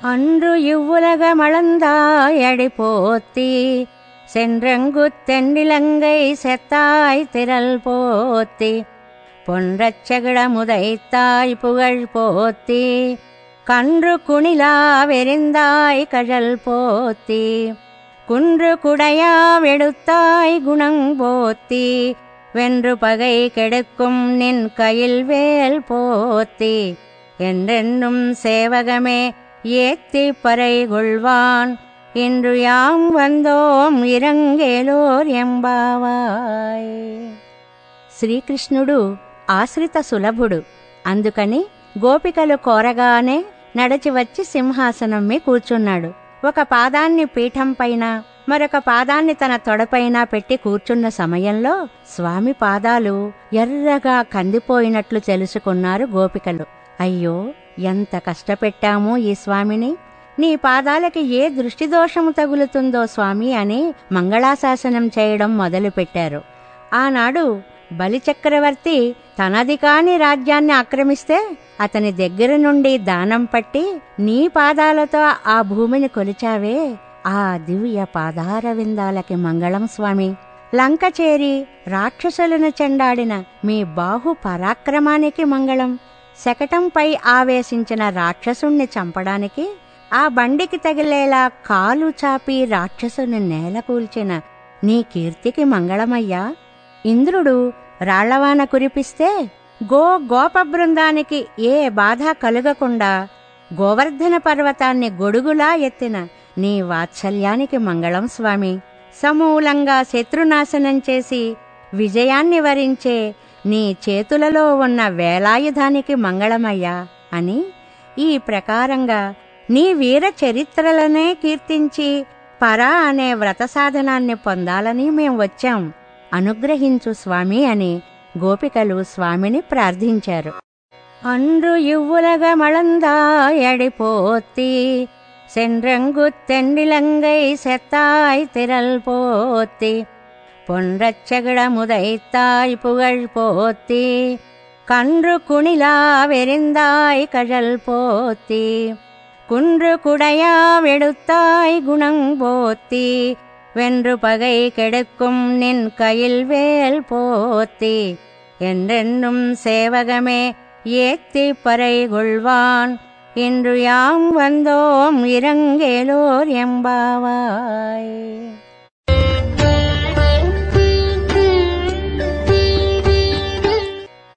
அன்று இவ்வுலகமளந்தாயடி போத்தி சென்றங்கு தென்னிலங்கை செத்தாய் திரள் போத்தி பொன்றச்சகிடமுதைத்தாய் புகழ் போத்தி கன்று குணிலா வெறிந்தாய் கழல் போத்தி குன்று குடையா வெடுத்தாய் குணங் போத்தி வென்று பகை கெடுக்கும் நின் கையில் வேல் போத்தி என்றென்னும் சேவகமே ஏத்தி பறை கொள்வான் இன்று யாம் வந்தோம் ఇరంగేలోర్ ఎంబావాయ్ శ్రీకృష్ణుడు ఆశ్రిత సులభుడు అందుకని గోపికలు కోరగానే నడచి వచ్చి సింహాసనం మీ కూర్చున్నాడు ఒక పాదాన్ని పీఠం పైన మరొక పాదాన్ని తన తొడపైన పెట్టి కూర్చున్న సమయంలో స్వామి పాదాలు ఎర్రగా కందిపోయినట్లు తెలుసుకున్నారు గోపికలు అయ్యో ఎంత కష్టపెట్టామో ఈ స్వామిని. నీ పాదాలకి ఏ దృష్టిదోషము తగులుతుందో స్వామి అని మంగళాశాసనం చేయడం మొదలుపెట్టారు. ఆనాడు బలిచక్రవర్తి తనది కాని రాజ్యాన్ని ఆక్రమిస్తే అతని దగ్గర నుండి దానం పట్టి నీ పాదాలతో ఆ భూమిని కొలిచావే. ఆ దివ్య పాదార విందాలకి మంగళం స్వామి. లంక చేరి రాక్షసులను చెండాడిన మీ బాహు పరాక్రమానికి మంగళం. శకటంపై ఆవేశించిన రాక్షసుణ్ణి చంపడానికి ఆ బండికి తగిలేలా కాలు చాపి రాక్షసుని నేలకూల్చిన నీ కీర్తికి మంగళమయ్యా. ఇంద్రుడు రాళ్ళవాన కురిపిస్తే గో గోప బృందానికి ఏ బాధ కలుగకుండా గోవర్ధన పర్వతాన్ని గొడుగులా ఎత్తిన నీ వాత్సల్యానికి మంగళం స్వామి. సమూలంగా శత్రునాశనం చేసి విజయాన్ని వరించే నీ చేతులలో ఉన్న వేలాయుధానికి మంగళమయ్యా అని ఈ ప్రకారంగా నీ వీర చరిత్రలనే కీర్తించి పరా అనే వ్రత సాధనాన్ని పొందాలని మేం వచ్చాం అనుగ్రహించు స్వామి అని గోపికలు స్వామిని ప్రార్థించారు அன்று இவ்வுலகமளந்தாயடி போத்தி சென்றங்கு தென்னிலங்கை செத்தாய் திரள் போத்தி பொன்றச் செகிழமுதைத்தாய் புகழ் போத்தி கன்று குணிலா வெறிந்தாய் கழல் போத்தி குன்று குடையாவெடுத்தாய் குணங் போத்தி வென்று பகை கெடுக்கும் நின் கையில் வேல் போத்தி என்றென்னும் சேவகமே ஏத்தி பறை கொள்வான் இன்று யாம் வந்தோம் இறங்கேலோர் எம்பாவாய்.